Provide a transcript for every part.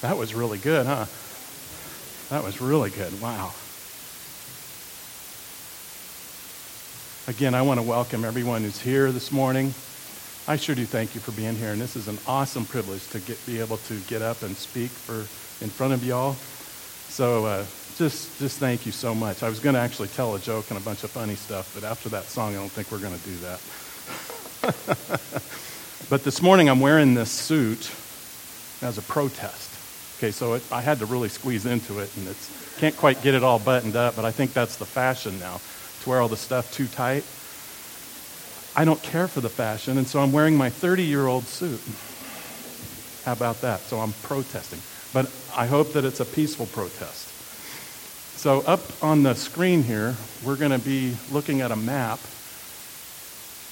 That was really good, huh? That was really good. Wow. Again, I want to welcome everyone who's here this morning. I sure do thank you for being here, and this is an awesome privilege to get, be able to get up and speak for in front of y'all. So uh, just just thank you so much. I was going to actually tell a joke and a bunch of funny stuff, but after that song, I don't think we're going to do that. but this morning, I'm wearing this suit as a protest. Okay, so it, I had to really squeeze into it, and it's can't quite get it all buttoned up, but I think that's the fashion now to wear all the stuff too tight. I don't care for the fashion, and so I'm wearing my 30 year old suit. How about that? So I'm protesting. But I hope that it's a peaceful protest. So, up on the screen here, we're going to be looking at a map.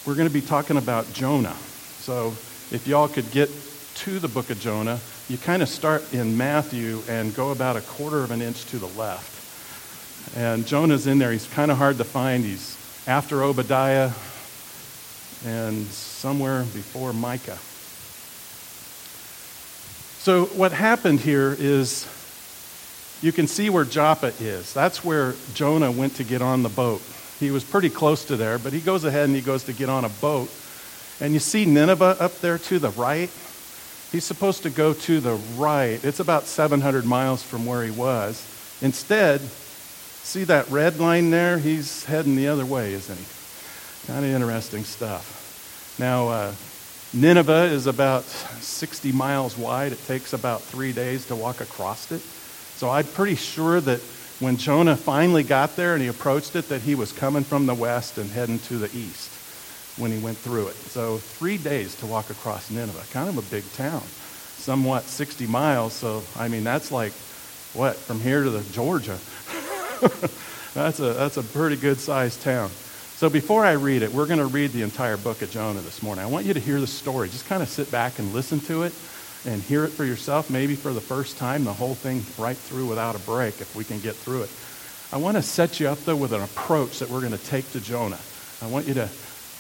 We're going to be talking about Jonah. So, if y'all could get to the book of Jonah, you kind of start in Matthew and go about a quarter of an inch to the left. And Jonah's in there. He's kind of hard to find. He's after Obadiah and somewhere before Micah. So, what happened here is you can see where Joppa is. That's where Jonah went to get on the boat. He was pretty close to there, but he goes ahead and he goes to get on a boat. And you see Nineveh up there to the right? He's supposed to go to the right. It's about 700 miles from where he was. Instead, see that red line there? He's heading the other way, isn't he? Kind of interesting stuff. Now, uh, Nineveh is about 60 miles wide. It takes about three days to walk across it. So I'm pretty sure that when Jonah finally got there and he approached it, that he was coming from the west and heading to the east when he went through it. So three days to walk across Nineveh, kind of a big town, somewhat 60 miles. So I mean, that's like what from here to the Georgia. that's a that's a pretty good sized town. So before I read it, we're going to read the entire book of Jonah this morning. I want you to hear the story. Just kind of sit back and listen to it and hear it for yourself, maybe for the first time, the whole thing right through without a break if we can get through it. I want to set you up, though, with an approach that we're going to take to Jonah. I want you to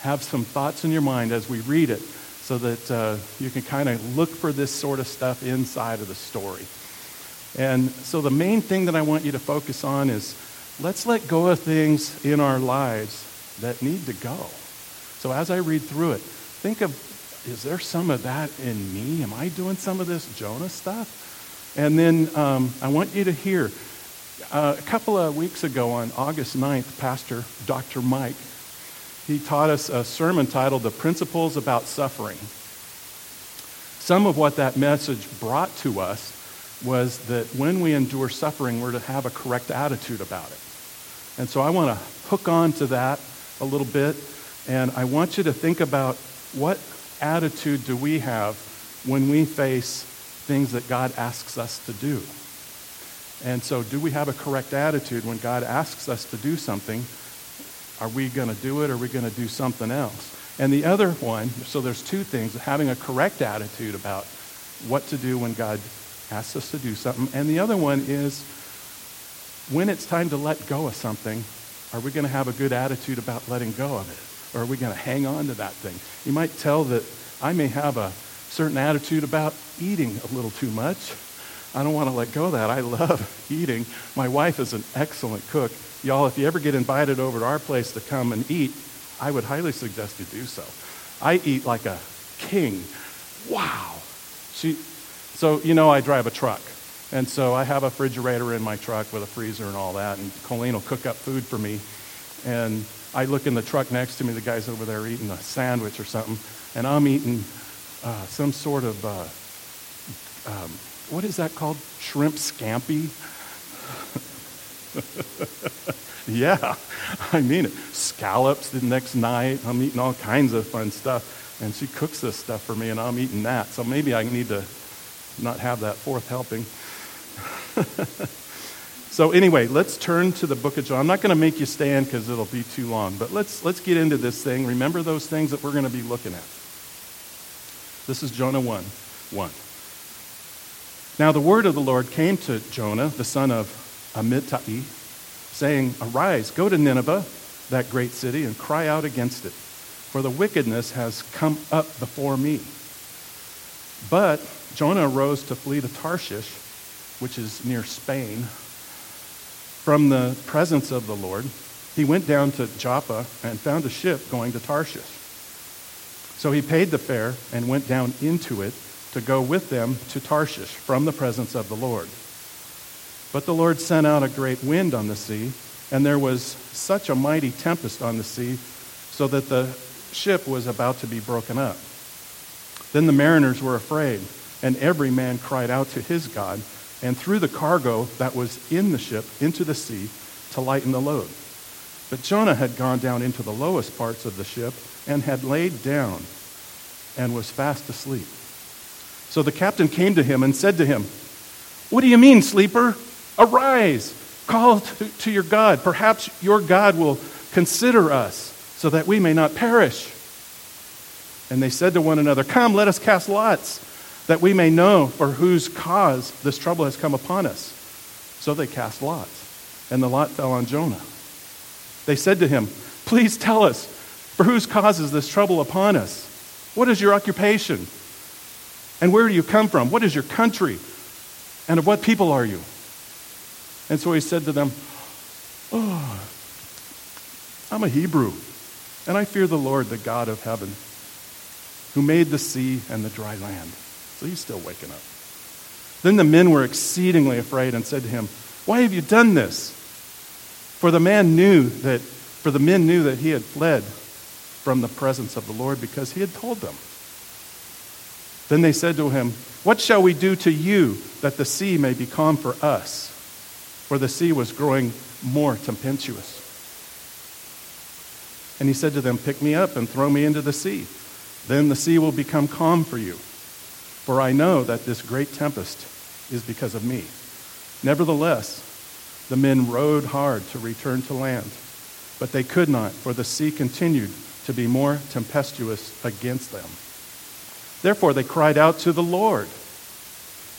have some thoughts in your mind as we read it so that uh, you can kind of look for this sort of stuff inside of the story. And so the main thing that I want you to focus on is let's let go of things in our lives that need to go. So as I read through it, think of is there some of that in me? Am I doing some of this Jonah stuff? And then um, I want you to hear uh, a couple of weeks ago on August 9th, Pastor Dr. Mike he taught us a sermon titled The Principles About Suffering. Some of what that message brought to us was that when we endure suffering, we're to have a correct attitude about it. And so I want to hook on to that a little bit, and I want you to think about what attitude do we have when we face things that God asks us to do. And so, do we have a correct attitude when God asks us to do something? Are we going to do it or are we going to do something else? And the other one, so there's two things having a correct attitude about what to do when God asks us to do something. And the other one is when it's time to let go of something, are we going to have a good attitude about letting go of it? Or are we going to hang on to that thing? You might tell that I may have a certain attitude about eating a little too much. I don't want to let go of that. I love eating. My wife is an excellent cook. Y'all, if you ever get invited over to our place to come and eat, I would highly suggest you do so. I eat like a king. Wow. She, so, you know, I drive a truck. And so I have a refrigerator in my truck with a freezer and all that. And Colleen will cook up food for me. And I look in the truck next to me, the guy's over there eating a sandwich or something. And I'm eating uh, some sort of, uh, um, what is that called? Shrimp scampi? yeah, I mean it. Scallops the next night. I'm eating all kinds of fun stuff. And she cooks this stuff for me, and I'm eating that. So maybe I need to not have that fourth helping. so anyway, let's turn to the book of John. I'm not going to make you stand because it'll be too long, but let's let's get into this thing. Remember those things that we're going to be looking at. This is Jonah 1 1. Now the word of the Lord came to Jonah, the son of Amittai, saying, Arise, go to Nineveh, that great city, and cry out against it, for the wickedness has come up before me. But Jonah arose to flee to Tarshish, which is near Spain, from the presence of the Lord. He went down to Joppa and found a ship going to Tarshish. So he paid the fare and went down into it to go with them to Tarshish from the presence of the Lord. But the Lord sent out a great wind on the sea, and there was such a mighty tempest on the sea, so that the ship was about to be broken up. Then the mariners were afraid, and every man cried out to his God, and threw the cargo that was in the ship into the sea to lighten the load. But Jonah had gone down into the lowest parts of the ship and had laid down and was fast asleep. So the captain came to him and said to him, What do you mean, sleeper? Arise, call to, to your God. Perhaps your God will consider us so that we may not perish. And they said to one another, Come, let us cast lots, that we may know for whose cause this trouble has come upon us. So they cast lots, and the lot fell on Jonah. They said to him, Please tell us, for whose cause is this trouble upon us? What is your occupation? And where do you come from? What is your country? And of what people are you? And so he said to them, Oh, I'm a Hebrew, and I fear the Lord, the God of heaven, who made the sea and the dry land. So he's still waking up. Then the men were exceedingly afraid and said to him, Why have you done this? For the man knew that, for the men knew that he had fled from the presence of the Lord because he had told them. Then they said to him, What shall we do to you that the sea may be calm for us? For the sea was growing more tempestuous. And he said to them, Pick me up and throw me into the sea. Then the sea will become calm for you. For I know that this great tempest is because of me. Nevertheless, the men rowed hard to return to land, but they could not, for the sea continued to be more tempestuous against them. Therefore, they cried out to the Lord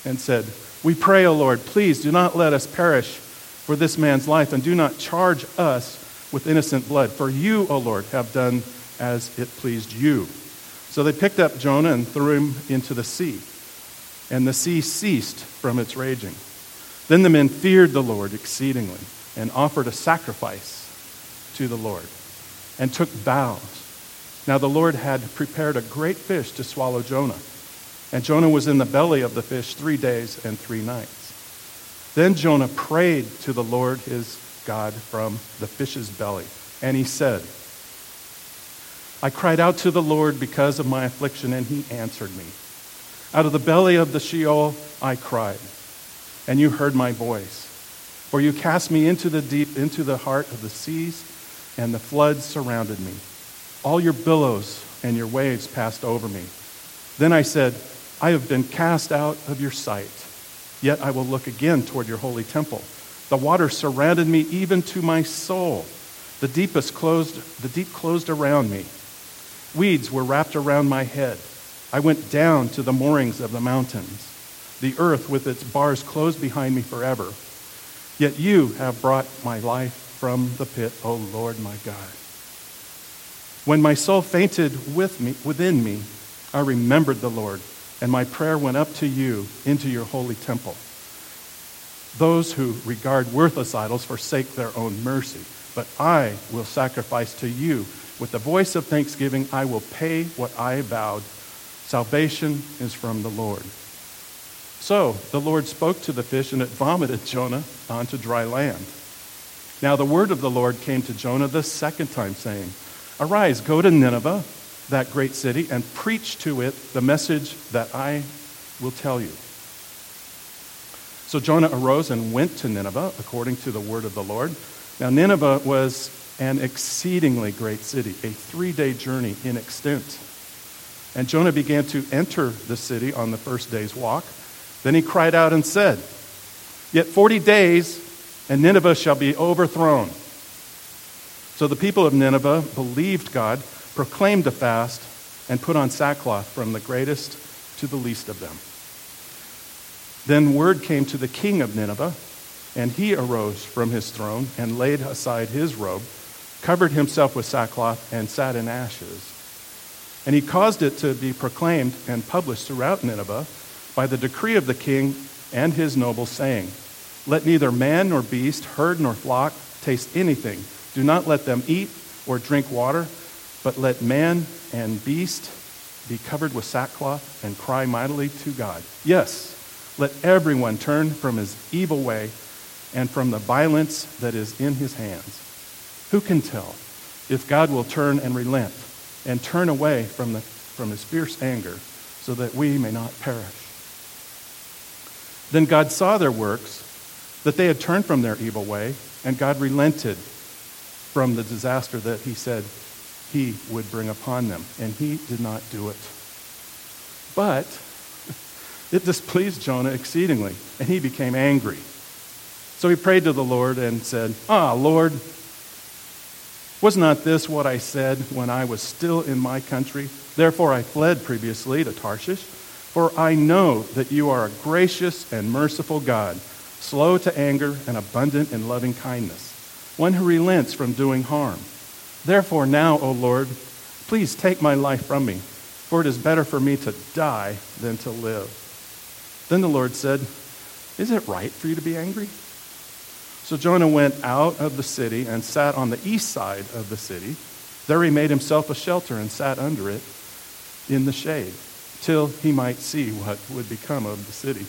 and said, We pray, O Lord, please do not let us perish for this man's life, and do not charge us with innocent blood. For you, O Lord, have done as it pleased you. So they picked up Jonah and threw him into the sea, and the sea ceased from its raging. Then the men feared the Lord exceedingly and offered a sacrifice to the Lord and took vows. Now the Lord had prepared a great fish to swallow Jonah, and Jonah was in the belly of the fish three days and three nights. Then Jonah prayed to the Lord his God from the fish's belly, and he said, I cried out to the Lord because of my affliction, and he answered me. Out of the belly of the Sheol I cried, and you heard my voice. For you cast me into the deep, into the heart of the seas, and the floods surrounded me. All your billows and your waves passed over me. Then I said, I have been cast out of your sight. Yet I will look again toward your holy temple. The water surrounded me even to my soul. The deepest closed, the deep closed around me. Weeds were wrapped around my head. I went down to the moorings of the mountains. The earth with its bars closed behind me forever. Yet you have brought my life from the pit, O Lord my God. When my soul fainted with me, within me, I remembered the Lord, and my prayer went up to you into your holy temple. Those who regard worthless idols forsake their own mercy, but I will sacrifice to you. With the voice of thanksgiving, I will pay what I vowed. Salvation is from the Lord. So the Lord spoke to the fish, and it vomited Jonah onto dry land. Now the word of the Lord came to Jonah the second time, saying, Arise, go to Nineveh, that great city, and preach to it the message that I will tell you. So Jonah arose and went to Nineveh according to the word of the Lord. Now, Nineveh was an exceedingly great city, a three day journey in extent. And Jonah began to enter the city on the first day's walk. Then he cried out and said, Yet 40 days, and Nineveh shall be overthrown. So the people of Nineveh believed God, proclaimed a fast, and put on sackcloth from the greatest to the least of them. Then word came to the king of Nineveh, and he arose from his throne and laid aside his robe, covered himself with sackcloth, and sat in ashes. And he caused it to be proclaimed and published throughout Nineveh by the decree of the king and his nobles, saying, Let neither man nor beast, herd nor flock taste anything. Do not let them eat or drink water, but let man and beast be covered with sackcloth and cry mightily to God. Yes, let everyone turn from his evil way and from the violence that is in his hands. Who can tell if God will turn and relent and turn away from, the, from his fierce anger so that we may not perish? Then God saw their works, that they had turned from their evil way, and God relented from the disaster that he said he would bring upon them. And he did not do it. But it displeased Jonah exceedingly, and he became angry. So he prayed to the Lord and said, Ah, Lord, was not this what I said when I was still in my country? Therefore I fled previously to Tarshish, for I know that you are a gracious and merciful God, slow to anger and abundant in loving kindness, one who relents from doing harm. Therefore now, O Lord, please take my life from me, for it is better for me to die than to live. Then the Lord said, Is it right for you to be angry? So Jonah went out of the city and sat on the east side of the city. There he made himself a shelter and sat under it in the shade till he might see what would become of the city.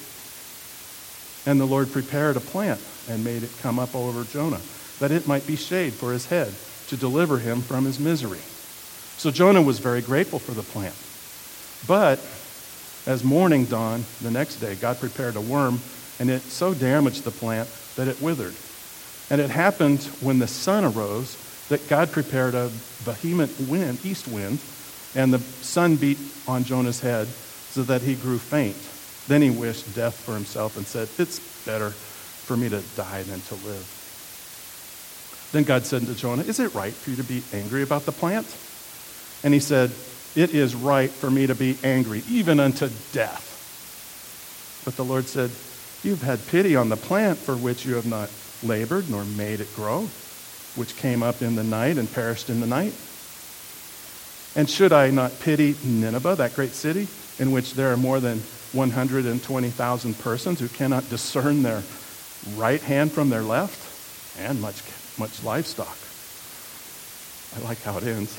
And the Lord prepared a plant and made it come up over Jonah, that it might be shade for his head, to deliver him from his misery. So Jonah was very grateful for the plant. But as morning dawned the next day, God prepared a worm, and it so damaged the plant that it withered. And it happened when the sun arose that God prepared a vehement wind, east wind, and the sun beat on Jonah's head so that he grew faint. Then he wished death for himself and said, It's better for me to die than to live. Then God said to Jonah, Is it right for you to be angry about the plant? And he said, It is right for me to be angry, even unto death. But the Lord said, You've had pity on the plant for which you have not labored nor made it grow, which came up in the night and perished in the night? And should I not pity Nineveh, that great city, in which there are more than 120,000 persons who cannot discern their right hand from their left, and much, much livestock? I like how it ends.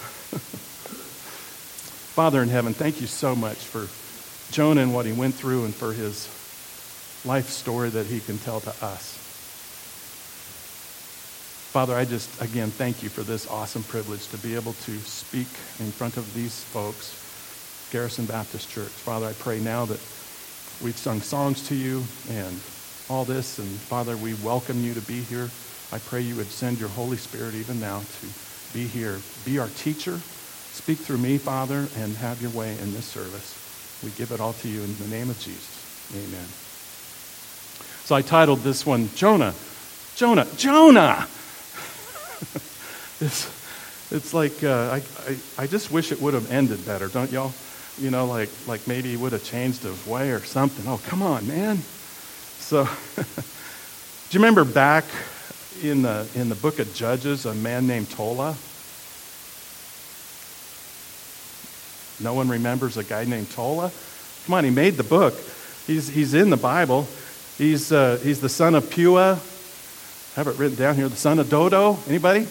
Father in heaven, thank you so much for Jonah and what he went through and for his life story that he can tell to us. Father, I just, again, thank you for this awesome privilege to be able to speak in front of these folks, Garrison Baptist Church. Father, I pray now that we've sung songs to you and all this, and Father, we welcome you to be here. I pray you would send your Holy Spirit even now to be here. Be our teacher. Speak through me, Father, and have your way in this service. We give it all to you in the name of Jesus. Amen. So I titled this one Jonah. Jonah. Jonah! it's, it's like, uh, I, I, I just wish it would have ended better, don't y'all? You know, like, like maybe he would have changed his way or something. Oh, come on, man. So, do you remember back in the, in the book of Judges, a man named Tola? No one remembers a guy named Tola? Come on, he made the book. He's, he's in the Bible. He's, uh, he's the son of Puah, have it written down here. The son of Dodo. Anybody?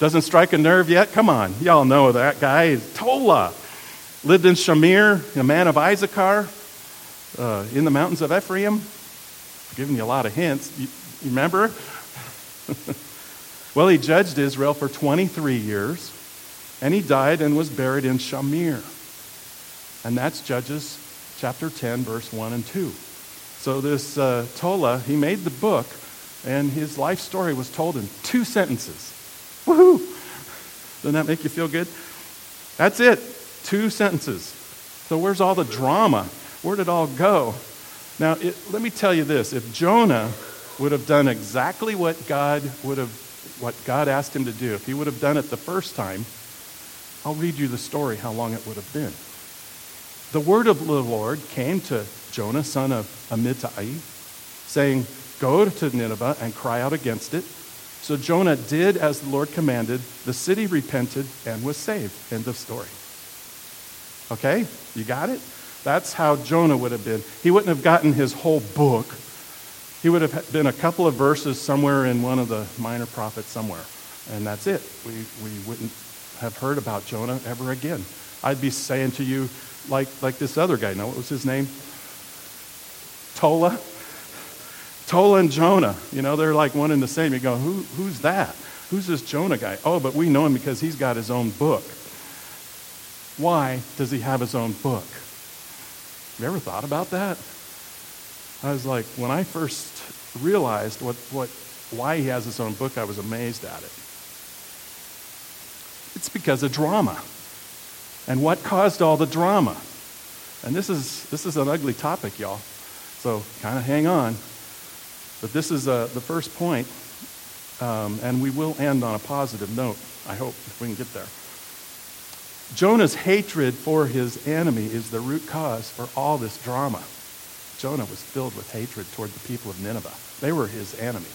Doesn't strike a nerve yet? Come on. Y'all know that guy. Tola. Lived in Shamir, a man of Issachar, uh, in the mountains of Ephraim. Giving you a lot of hints. Remember? well, he judged Israel for 23 years, and he died and was buried in Shamir. And that's Judges chapter 10, verse 1 and 2. So this uh, Tola, he made the book and his life story was told in two sentences. Woohoo! Doesn't that make you feel good? That's it. Two sentences. So, where's all the drama? Where did it all go? Now, it, let me tell you this if Jonah would have done exactly what God would have, what God asked him to do, if he would have done it the first time, I'll read you the story, how long it would have been. The word of the Lord came to Jonah, son of Amittai, saying, Go to Nineveh and cry out against it. So Jonah did as the Lord commanded. The city repented and was saved. End of story. Okay? You got it? That's how Jonah would have been. He wouldn't have gotten his whole book. He would have been a couple of verses somewhere in one of the minor prophets somewhere. And that's it. We, we wouldn't have heard about Jonah ever again. I'd be saying to you, like, like this other guy, know what was his name? Tola. Tola and Jonah, you know, they're like one and the same. You go, Who, who's that? Who's this Jonah guy? Oh, but we know him because he's got his own book. Why does he have his own book? Have you ever thought about that? I was like, when I first realized what, what, why he has his own book, I was amazed at it. It's because of drama. And what caused all the drama? And this is, this is an ugly topic, y'all. So kind of hang on. But this is uh, the first point, um, and we will end on a positive note, I hope, if we can get there. Jonah's hatred for his enemy is the root cause for all this drama. Jonah was filled with hatred toward the people of Nineveh. They were his enemy.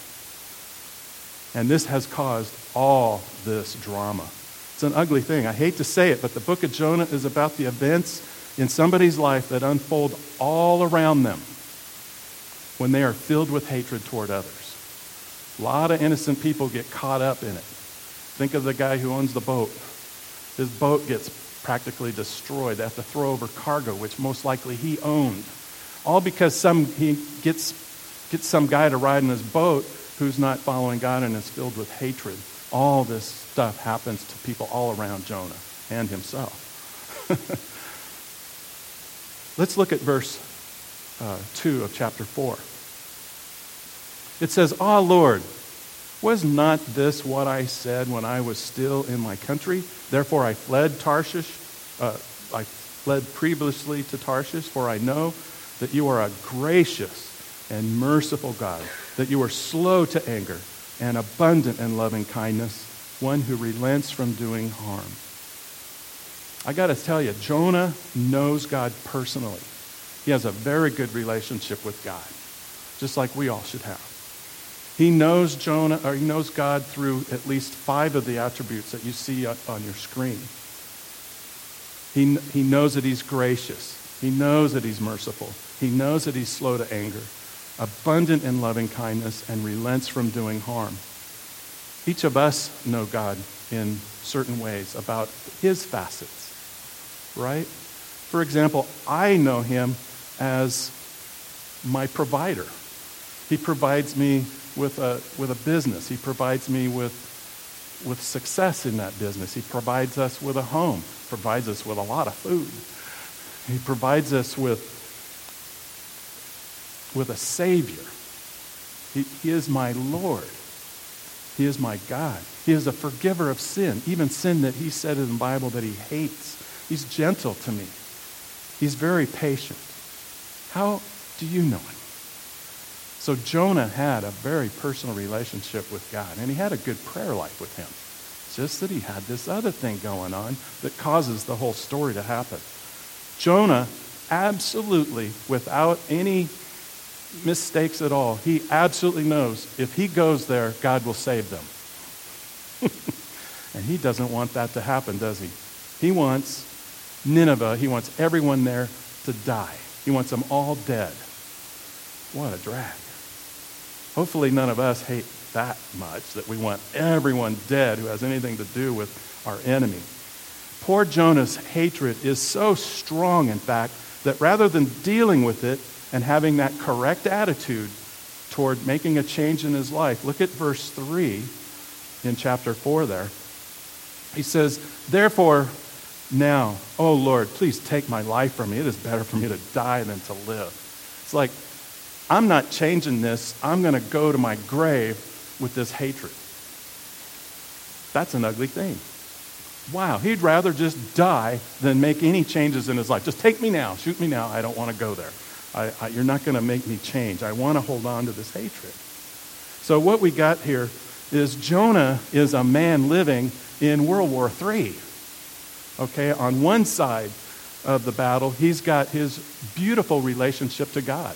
And this has caused all this drama. It's an ugly thing. I hate to say it, but the book of Jonah is about the events in somebody's life that unfold all around them when they are filled with hatred toward others. A lot of innocent people get caught up in it. Think of the guy who owns the boat. His boat gets practically destroyed. They have to throw over cargo, which most likely he owned. All because some, he gets, gets some guy to ride in his boat who's not following God and is filled with hatred. All this stuff happens to people all around Jonah and himself. Let's look at verse uh, 2 of chapter 4. It says, Ah, Lord, was not this what I said when I was still in my country? Therefore I fled Tarshish. Uh, I fled previously to Tarshish, for I know that you are a gracious and merciful God, that you are slow to anger and abundant in loving kindness, one who relents from doing harm. I got to tell you, Jonah knows God personally. He has a very good relationship with God, just like we all should have. He knows Jonah, or he knows God through at least five of the attributes that you see on your screen. He, he knows that he's gracious. He knows that he's merciful. He knows that he's slow to anger, abundant in loving kindness, and relents from doing harm. Each of us know God in certain ways about his facets, right? For example, I know him as my provider. He provides me with a, with a business. He provides me with, with success in that business. He provides us with a home, provides us with a lot of food. He provides us with, with a Savior. He, he is my Lord. He is my God. He is a forgiver of sin, even sin that he said in the Bible that he hates. He's gentle to me. He's very patient. How do you know him? So Jonah had a very personal relationship with God, and he had a good prayer life with him. It's just that he had this other thing going on that causes the whole story to happen. Jonah, absolutely, without any mistakes at all, he absolutely knows if he goes there, God will save them. and he doesn't want that to happen, does he? He wants Nineveh, he wants everyone there to die. He wants them all dead. What a drag. Hopefully, none of us hate that much that we want everyone dead who has anything to do with our enemy. Poor Jonah's hatred is so strong, in fact, that rather than dealing with it and having that correct attitude toward making a change in his life, look at verse 3 in chapter 4 there. He says, Therefore, now, oh Lord, please take my life from me. It is better for me to die than to live. It's like, I'm not changing this. I'm going to go to my grave with this hatred. That's an ugly thing. Wow, he'd rather just die than make any changes in his life. Just take me now, shoot me now. I don't want to go there. I, I, you're not going to make me change. I want to hold on to this hatred. So, what we got here is Jonah is a man living in World War III. Okay, on one side of the battle, he's got his beautiful relationship to God.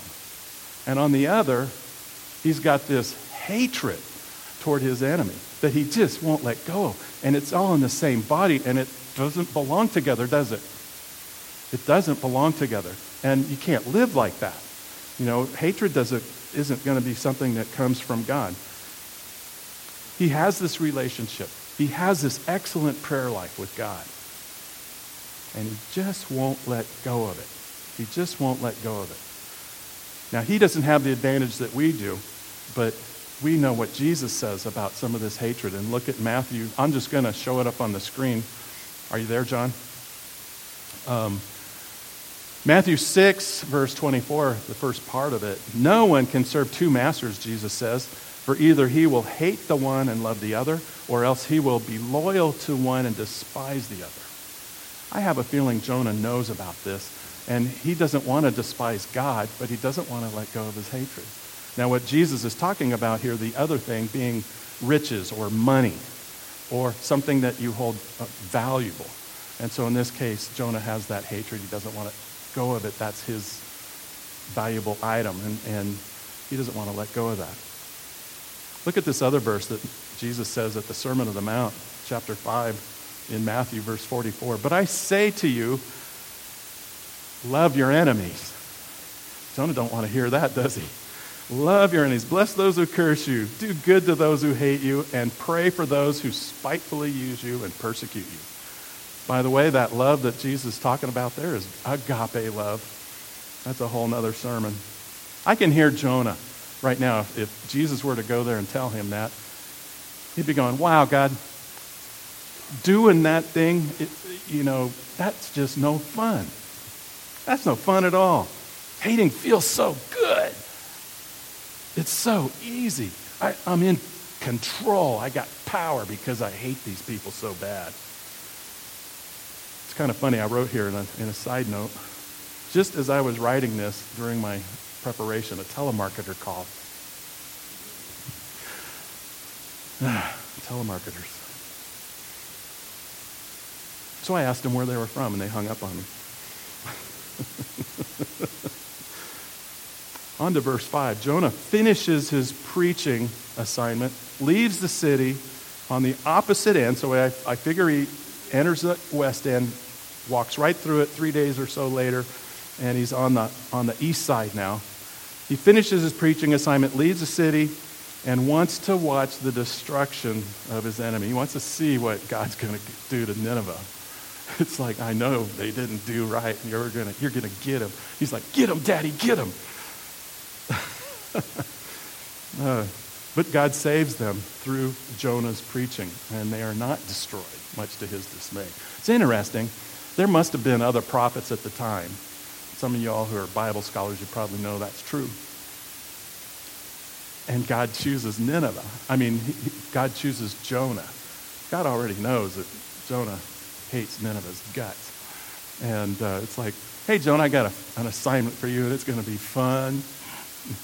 And on the other, he's got this hatred toward his enemy that he just won't let go. And it's all in the same body, and it doesn't belong together, does it? It doesn't belong together. And you can't live like that. You know, hatred doesn't, isn't going to be something that comes from God. He has this relationship. He has this excellent prayer life with God. And he just won't let go of it. He just won't let go of it. Now, he doesn't have the advantage that we do, but we know what Jesus says about some of this hatred. And look at Matthew. I'm just going to show it up on the screen. Are you there, John? Um, Matthew 6, verse 24, the first part of it. No one can serve two masters, Jesus says, for either he will hate the one and love the other, or else he will be loyal to one and despise the other. I have a feeling Jonah knows about this, and he doesn't want to despise God, but he doesn't want to let go of his hatred. Now, what Jesus is talking about here, the other thing being riches or money or something that you hold uh, valuable. And so in this case, Jonah has that hatred. He doesn't want to go of it. That's his valuable item, and, and he doesn't want to let go of that. Look at this other verse that Jesus says at the Sermon of the Mount, chapter 5 in Matthew, verse 44. But I say to you, love your enemies. Jonah don't want to hear that, does he? Love your enemies. Bless those who curse you. Do good to those who hate you. And pray for those who spitefully use you and persecute you. By the way, that love that Jesus is talking about there is agape love. That's a whole other sermon. I can hear Jonah right now. If, if Jesus were to go there and tell him that, he'd be going, Wow, God, doing that thing, it, you know, that's just no fun. That's no fun at all. Hating feels so good. It's so easy. I, I'm in control. I got power because I hate these people so bad. It's kind of funny. I wrote here in a, in a side note, just as I was writing this during my preparation, a telemarketer called. Telemarketers. So I asked them where they were from, and they hung up on me. On to verse 5. Jonah finishes his preaching assignment, leaves the city on the opposite end. So I, I figure he enters the west end, walks right through it three days or so later, and he's on the, on the east side now. He finishes his preaching assignment, leaves the city, and wants to watch the destruction of his enemy. He wants to see what God's going to do to Nineveh. It's like, I know they didn't do right. And you're going you're to get him. He's like, get him, Daddy, get him. uh, but God saves them through Jonah's preaching, and they are not destroyed, much to his dismay. It's interesting. There must have been other prophets at the time. Some of y'all who are Bible scholars, you probably know that's true. And God chooses Nineveh. I mean, God chooses Jonah. God already knows that Jonah hates Nineveh's guts. And uh, it's like, hey, Jonah, I got a, an assignment for you, and it's going to be fun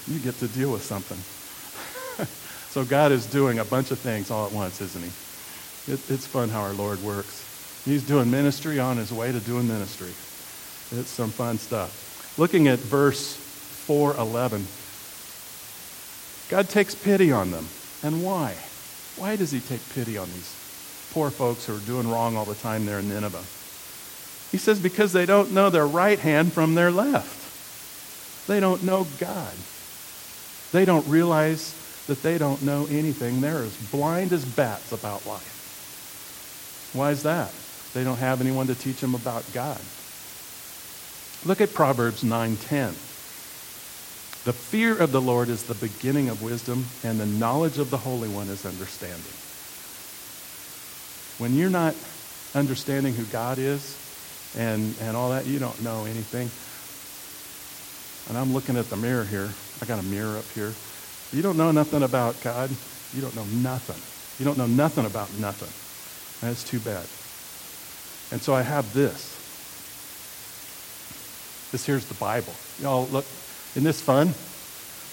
you get to deal with something. so God is doing a bunch of things all at once, isn't he? It, it's fun how our Lord works. He's doing ministry on his way to doing ministry. It's some fun stuff. Looking at verse 411, God takes pity on them. And why? Why does he take pity on these poor folks who are doing wrong all the time there in Nineveh? He says, because they don't know their right hand from their left. They don't know God. They don't realize that they don't know anything. They're as blind as bats about life. Why is that? They don't have anyone to teach them about God. Look at Proverbs 9:10. The fear of the Lord is the beginning of wisdom, and the knowledge of the Holy One is understanding. When you're not understanding who God is and, and all that, you don't know anything. And I'm looking at the mirror here. I got a mirror up here. You don't know nothing about God. You don't know nothing. You don't know nothing about nothing. That's too bad. And so I have this. This here's the Bible. Y'all look, isn't this fun?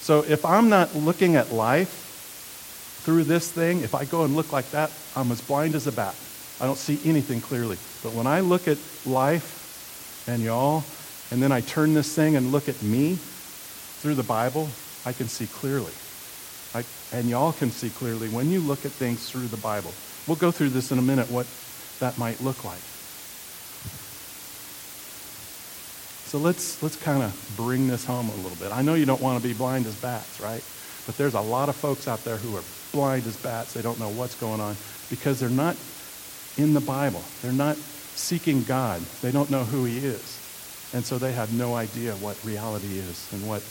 So if I'm not looking at life through this thing, if I go and look like that, I'm as blind as a bat. I don't see anything clearly. But when I look at life and y'all, and then I turn this thing and look at me through the Bible, I can see clearly. I, and y'all can see clearly when you look at things through the Bible. We'll go through this in a minute, what that might look like. So let's, let's kind of bring this home a little bit. I know you don't want to be blind as bats, right? But there's a lot of folks out there who are blind as bats. They don't know what's going on because they're not in the Bible. They're not seeking God. They don't know who He is. And so they have no idea what reality is and what,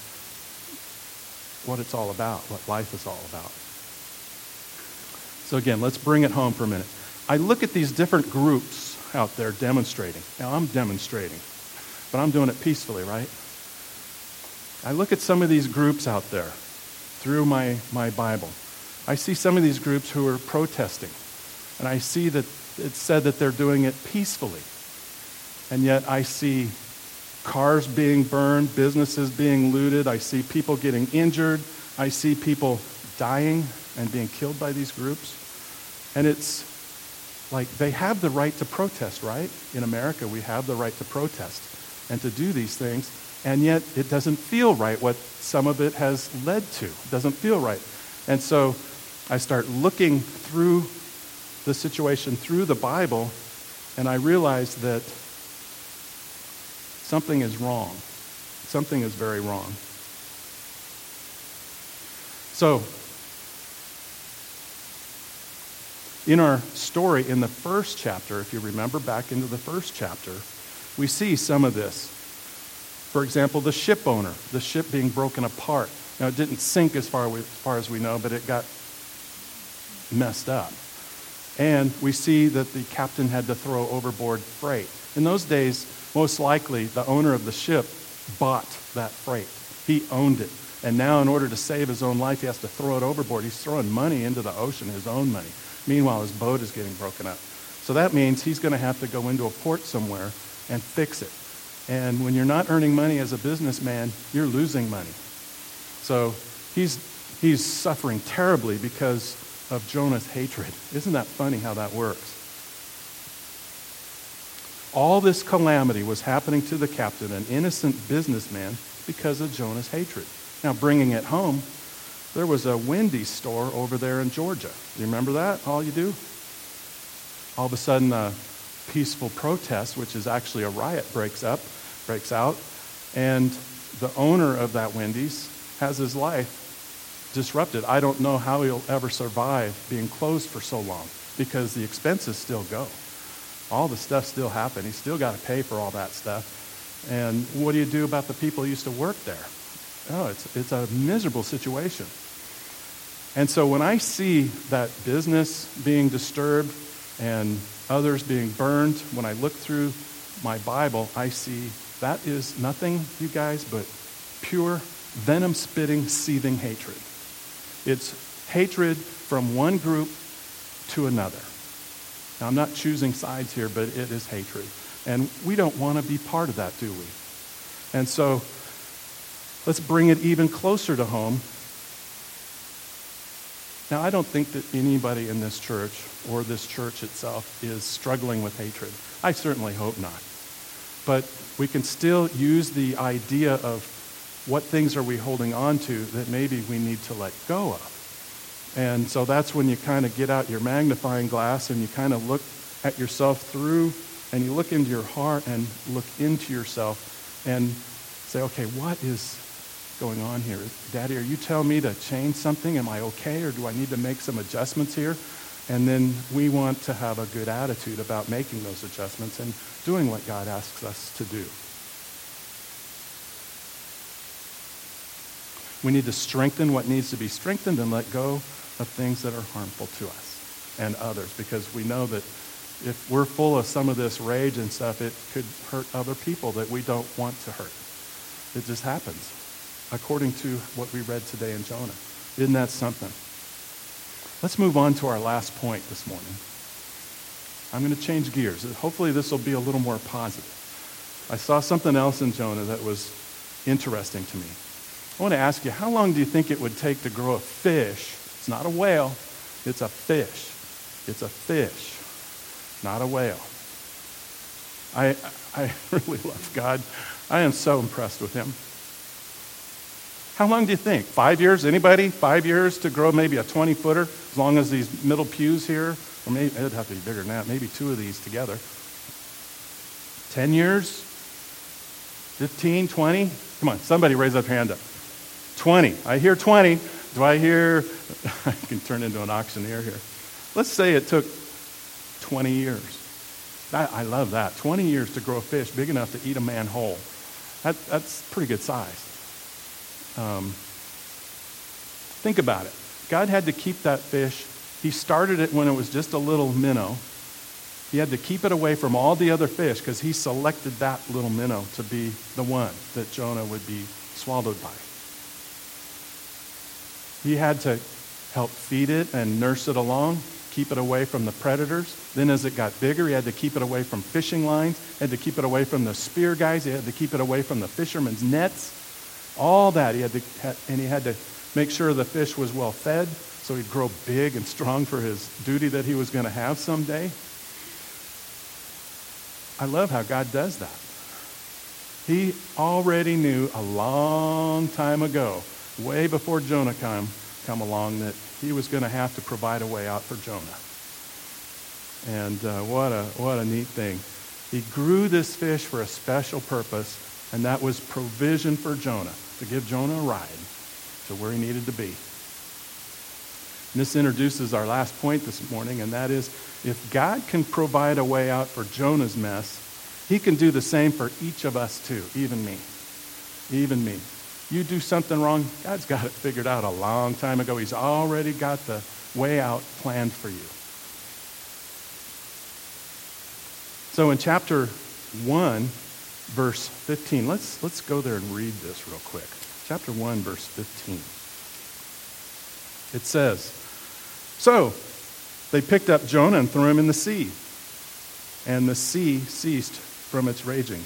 what it's all about, what life is all about. So again, let's bring it home for a minute. I look at these different groups out there demonstrating. Now, I'm demonstrating, but I'm doing it peacefully, right? I look at some of these groups out there through my, my Bible. I see some of these groups who are protesting, and I see that it's said that they're doing it peacefully. And yet I see cars being burned, businesses being looted, I see people getting injured, I see people dying and being killed by these groups. And it's like they have the right to protest, right? In America, we have the right to protest and to do these things, and yet it doesn't feel right what some of it has led to. It doesn't feel right. And so I start looking through the situation through the Bible, and I realize that something is wrong. Something is very wrong. So, in our story in the first chapter, if you remember back into the first chapter, we see some of this. For example, the ship owner, the ship being broken apart. Now, it didn't sink as far, as far as we know, but it got messed up. And we see that the captain had to throw overboard freight. In those days, most likely the owner of the ship bought that freight. He owned it. And now, in order to save his own life, he has to throw it overboard. He's throwing money into the ocean, his own money. Meanwhile, his boat is getting broken up. So that means he's going to have to go into a port somewhere and fix it. And when you're not earning money as a businessman, you're losing money. So he's, he's suffering terribly because of Jonah's hatred. Isn't that funny how that works? All this calamity was happening to the captain, an innocent businessman, because of Jonah's hatred. Now, bringing it home, there was a Wendy's store over there in Georgia. You remember that? All you do? All of a sudden, a peaceful protest, which is actually a riot, breaks up, breaks out, and the owner of that Wendy's has his life disrupted. I don't know how he'll ever survive being closed for so long because the expenses still go. All the stuff still happen. He's still got to pay for all that stuff. And what do you do about the people who used to work there? Oh, it's, it's a miserable situation. And so when I see that business being disturbed and others being burned, when I look through my Bible, I see that is nothing, you guys, but pure venom spitting, seething hatred. It's hatred from one group to another. Now, I'm not choosing sides here, but it is hatred. And we don't want to be part of that, do we? And so let's bring it even closer to home. Now, I don't think that anybody in this church or this church itself is struggling with hatred. I certainly hope not. But we can still use the idea of what things are we holding on to that maybe we need to let go of. And so that's when you kind of get out your magnifying glass and you kind of look at yourself through and you look into your heart and look into yourself and say, okay, what is going on here? Daddy, are you telling me to change something? Am I okay? Or do I need to make some adjustments here? And then we want to have a good attitude about making those adjustments and doing what God asks us to do. We need to strengthen what needs to be strengthened and let go of things that are harmful to us and others because we know that if we're full of some of this rage and stuff, it could hurt other people that we don't want to hurt. It just happens, according to what we read today in Jonah. Isn't that something? Let's move on to our last point this morning. I'm going to change gears. Hopefully, this will be a little more positive. I saw something else in Jonah that was interesting to me. I want to ask you, how long do you think it would take to grow a fish? Not a whale, it's a fish. It's a fish, not a whale. I, I really love God. I am so impressed with him. How long do you think? Five years? Anybody? Five years to grow maybe a 20 footer, as long as these middle pews here? Or maybe it'd have to be bigger than that, maybe two of these together. 10 years? 15, 20? Come on, somebody raise up your hand up. 20. I hear 20. Do I hear? I can turn into an auctioneer here. Let's say it took 20 years. That, I love that. 20 years to grow a fish big enough to eat a man whole. That, that's pretty good size. Um, think about it. God had to keep that fish. He started it when it was just a little minnow. He had to keep it away from all the other fish because he selected that little minnow to be the one that Jonah would be swallowed by. He had to help feed it and nurse it along, keep it away from the predators. Then, as it got bigger, he had to keep it away from fishing lines, had to keep it away from the spear guys, he had to keep it away from the fishermen's nets. All that. He had to, and he had to make sure the fish was well fed so he'd grow big and strong for his duty that he was going to have someday. I love how God does that. He already knew a long time ago, way before Jonah come, come along, that he was going to have to provide a way out for Jonah. And uh, what, a, what a neat thing. He grew this fish for a special purpose, and that was provision for Jonah, to give Jonah a ride to where he needed to be. And this introduces our last point this morning, and that is if God can provide a way out for Jonah's mess, he can do the same for each of us too, even me. Even me. You do something wrong, God's got it figured out a long time ago. He's already got the way out planned for you. So in chapter 1, verse 15, let's, let's go there and read this real quick. Chapter 1, verse 15. It says, So they picked up Jonah and threw him in the sea, and the sea ceased from its raging.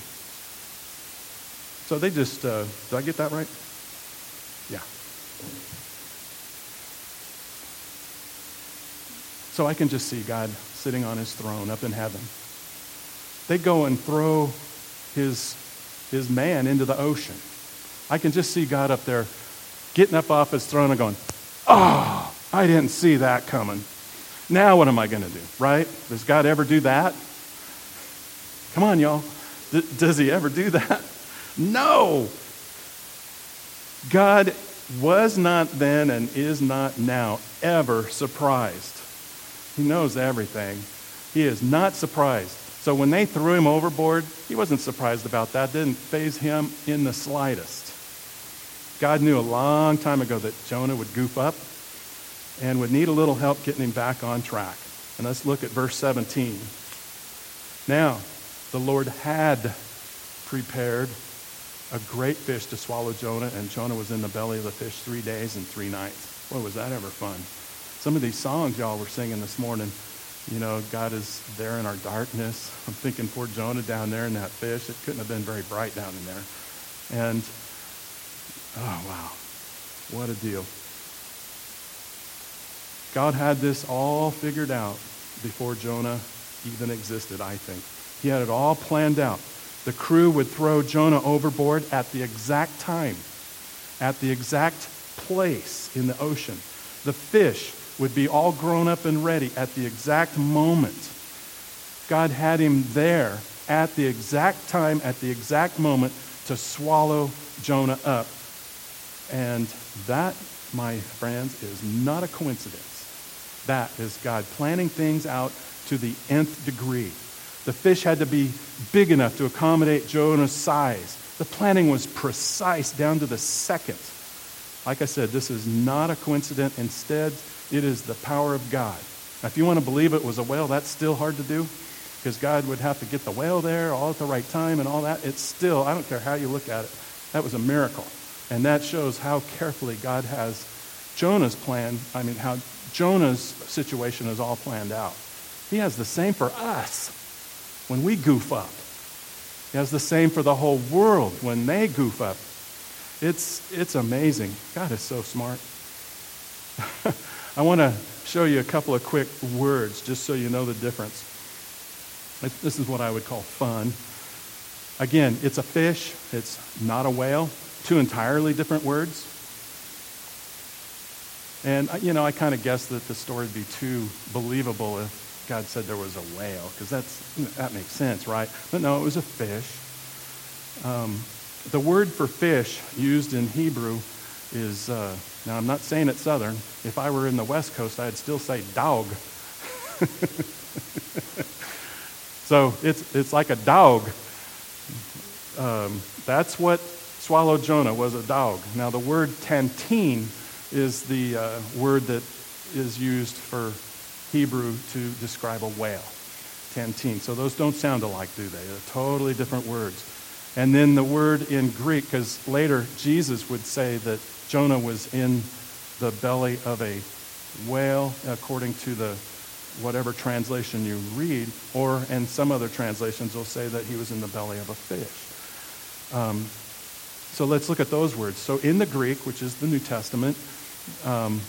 So they just, uh, did I get that right? Yeah. So I can just see God sitting on his throne up in heaven. They go and throw his, his man into the ocean. I can just see God up there getting up off his throne and going, Oh, I didn't see that coming. Now what am I going to do, right? Does God ever do that? Come on, y'all. D- does he ever do that? No. God was not then and is not now ever surprised. He knows everything. He is not surprised. So when they threw him overboard, he wasn't surprised about that. Didn't faze him in the slightest. God knew a long time ago that Jonah would goof up and would need a little help getting him back on track. And let's look at verse 17. Now, the Lord had prepared a great fish to swallow Jonah, and Jonah was in the belly of the fish three days and three nights. Boy, was that ever fun. Some of these songs y'all were singing this morning, you know, God is there in our darkness. I'm thinking poor Jonah down there in that fish. It couldn't have been very bright down in there. And, oh, wow. What a deal. God had this all figured out before Jonah even existed, I think. He had it all planned out. The crew would throw Jonah overboard at the exact time, at the exact place in the ocean. The fish would be all grown up and ready at the exact moment. God had him there at the exact time, at the exact moment to swallow Jonah up. And that, my friends, is not a coincidence. That is God planning things out to the nth degree. The fish had to be big enough to accommodate Jonah's size. The planning was precise down to the second. Like I said, this is not a coincidence. Instead, it is the power of God. Now, if you want to believe it was a whale, that's still hard to do because God would have to get the whale there all at the right time and all that. It's still, I don't care how you look at it, that was a miracle. And that shows how carefully God has Jonah's plan, I mean, how Jonah's situation is all planned out. He has the same for us when we goof up. He has the same for the whole world when they goof up. It's, it's amazing. God is so smart. I want to show you a couple of quick words just so you know the difference. This is what I would call fun. Again, it's a fish, it's not a whale. Two entirely different words. And, uh, you know, I kind of guessed that the story would be too believable if God said there was a whale, because that makes sense, right? But no, it was a fish. Um, the word for fish used in Hebrew is, uh, now I'm not saying it's southern. If I were in the West Coast, I'd still say dog. so it's, it's like a dog. Um, that's what swallowed Jonah was a dog. Now the word tantin is the uh, word that is used for Hebrew to describe a whale. Tantin. So those don't sound alike, do they? They're totally different words. And then the word in Greek, because later Jesus would say that Jonah was in the belly of a whale, according to the whatever translation you read, or in some other translations will say that he was in the belly of a fish. Um, so let's look at those words. So in the Greek, which is the New Testament, um,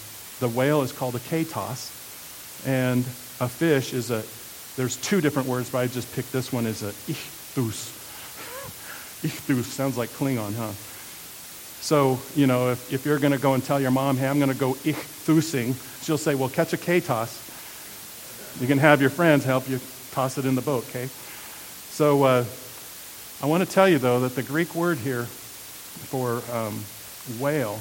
the whale is called a katos, and a fish is a. There's two different words, but I just picked this one as a ichthus. ichthus sounds like Klingon, huh? So, you know, if, if you're going to go and tell your mom, hey, I'm going to go ichthusing, she'll say, well, catch a katos. You can have your friends help you toss it in the boat, okay? So uh, I want to tell you, though, that the Greek word here for um, whale,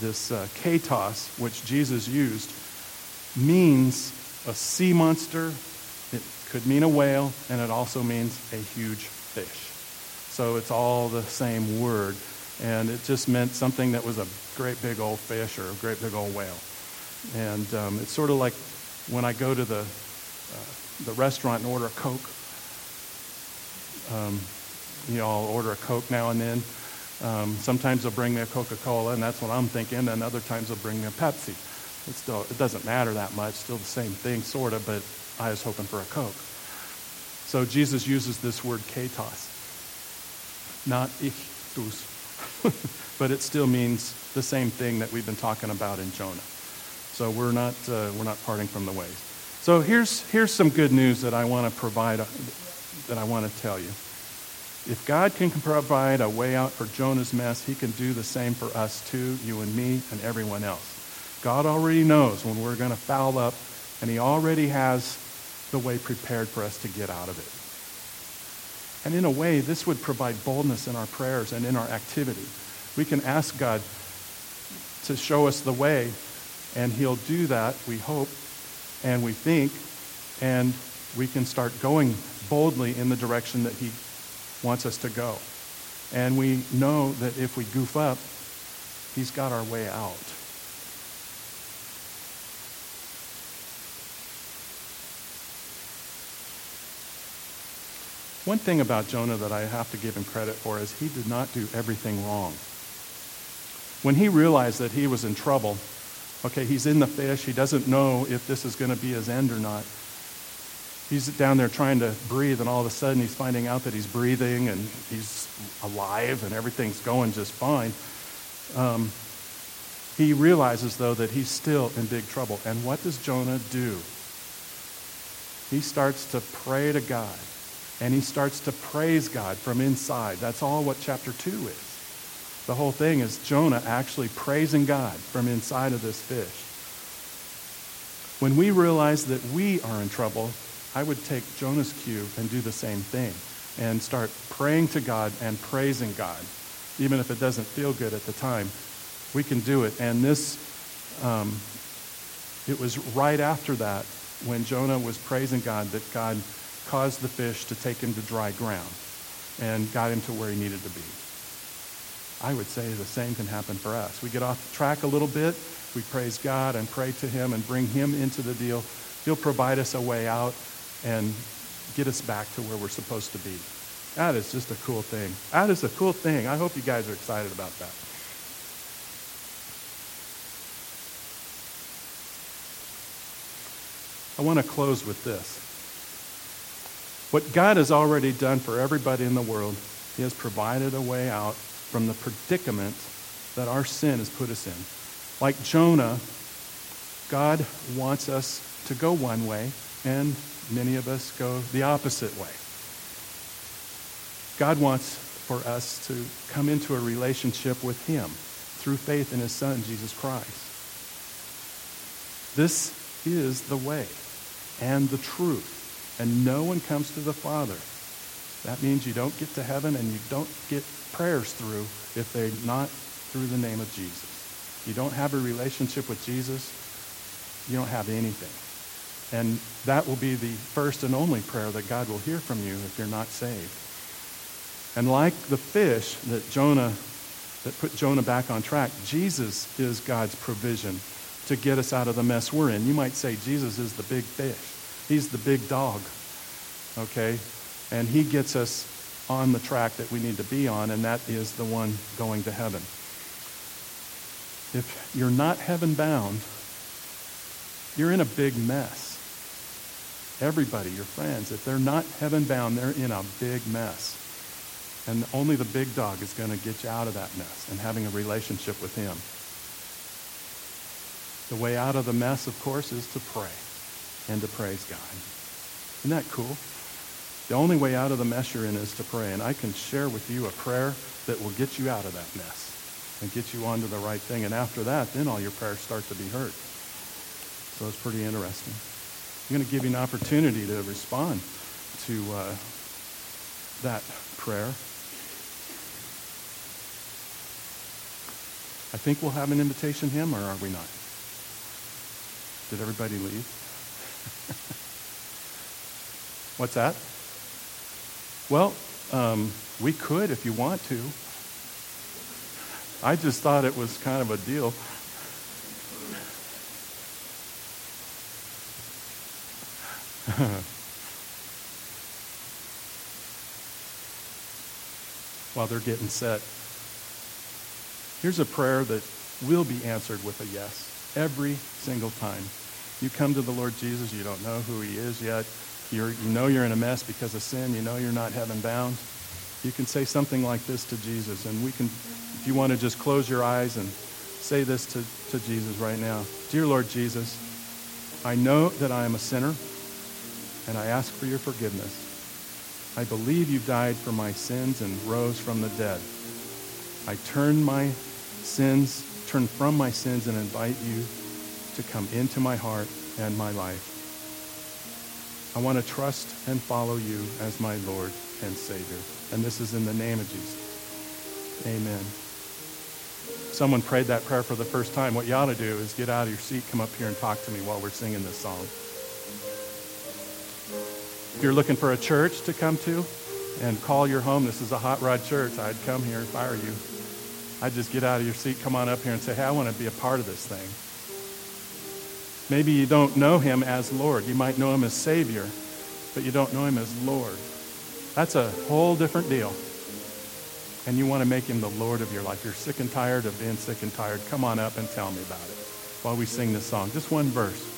this uh, katos, which Jesus used, means a sea monster. It could mean a whale, and it also means a huge fish. So it's all the same word. And it just meant something that was a great big old fish or a great big old whale. And um, it's sort of like when I go to the, uh, the restaurant and order a Coke. Um, you know, I'll order a Coke now and then. Um, sometimes they'll bring me a Coca-Cola, and that's what I'm thinking. And other times they'll bring me a Pepsi. It still it doesn't matter that much. Still the same thing, sort of. But I was hoping for a Coke. So Jesus uses this word katos, not ichthus, but it still means the same thing that we've been talking about in Jonah. So we're not uh, we're not parting from the ways. So here's here's some good news that I want to provide that I want to tell you. If God can provide a way out for Jonah's mess, he can do the same for us too, you and me and everyone else. God already knows when we're going to foul up, and he already has the way prepared for us to get out of it. And in a way, this would provide boldness in our prayers and in our activity. We can ask God to show us the way, and He'll do that, we hope, and we think, and we can start going boldly in the direction that He wants us to go. And we know that if we goof up, He's got our way out. One thing about Jonah that I have to give him credit for is he did not do everything wrong. When he realized that he was in trouble, okay, he's in the fish, he doesn't know if this is going to be his end or not. He's down there trying to breathe, and all of a sudden he's finding out that he's breathing and he's alive and everything's going just fine. Um, he realizes, though, that he's still in big trouble. And what does Jonah do? He starts to pray to God and he starts to praise God from inside. That's all what chapter 2 is. The whole thing is Jonah actually praising God from inside of this fish. When we realize that we are in trouble, I would take Jonah's cue and do the same thing and start praying to God and praising God, even if it doesn't feel good at the time. We can do it. And this, um, it was right after that when Jonah was praising God that God caused the fish to take him to dry ground and got him to where he needed to be. I would say the same can happen for us. We get off track a little bit, we praise God and pray to Him and bring Him into the deal. He'll provide us a way out and get us back to where we're supposed to be. That is just a cool thing. That is a cool thing. I hope you guys are excited about that. I want to close with this. What God has already done for everybody in the world, He has provided a way out from the predicament that our sin has put us in. Like Jonah, God wants us to go one way, and many of us go the opposite way. God wants for us to come into a relationship with Him through faith in His Son, Jesus Christ. This is the way and the truth and no one comes to the Father That means you don't get to heaven and you don't get prayers through if they're not through the name of Jesus. You don't have a relationship with Jesus, you don't have anything. And that will be the first and only prayer that God will hear from you if you're not saved. And like the fish that Jonah that put Jonah back on track, Jesus is God's provision to get us out of the mess we're in. You might say Jesus is the big fish. He's the big dog. Okay? And he gets us on the track that we need to be on, and that is the one going to heaven. If you're not heaven bound, you're in a big mess. Everybody, your friends, if they're not heaven bound, they're in a big mess. And only the big dog is going to get you out of that mess and having a relationship with him. The way out of the mess, of course, is to pray and to praise God. Isn't that cool? The only way out of the mess you're in is to pray. And I can share with you a prayer that will get you out of that mess and get you onto the right thing. And after that, then all your prayers start to be heard. So it's pretty interesting. I'm going to give you an opportunity to respond to uh, that prayer. I think we'll have an invitation hymn, or are we not? Did everybody leave? What's that? Well, um, we could if you want to. I just thought it was kind of a deal. While they're getting set, here's a prayer that will be answered with a yes every single time. You come to the Lord Jesus, you don't know who he is yet. You're, you know you're in a mess because of sin. You know you're not heaven bound. You can say something like this to Jesus, and we can, if you want to just close your eyes and say this to, to Jesus right now Dear Lord Jesus, I know that I am a sinner and I ask for your forgiveness. I believe you died for my sins and rose from the dead. I turn my sins, turn from my sins and invite you to come into my heart and my life. I want to trust and follow you as my Lord and Savior. And this is in the name of Jesus. Amen. Someone prayed that prayer for the first time. What you ought to do is get out of your seat, come up here and talk to me while we're singing this song. If you're looking for a church to come to and call your home, this is a hot rod church. I'd come here if I were you. I'd just get out of your seat, come on up here and say, hey, I want to be a part of this thing. Maybe you don't know him as Lord. You might know him as Savior, but you don't know him as Lord. That's a whole different deal. And you want to make him the Lord of your life. You're sick and tired of being sick and tired. Come on up and tell me about it while we sing this song. Just one verse.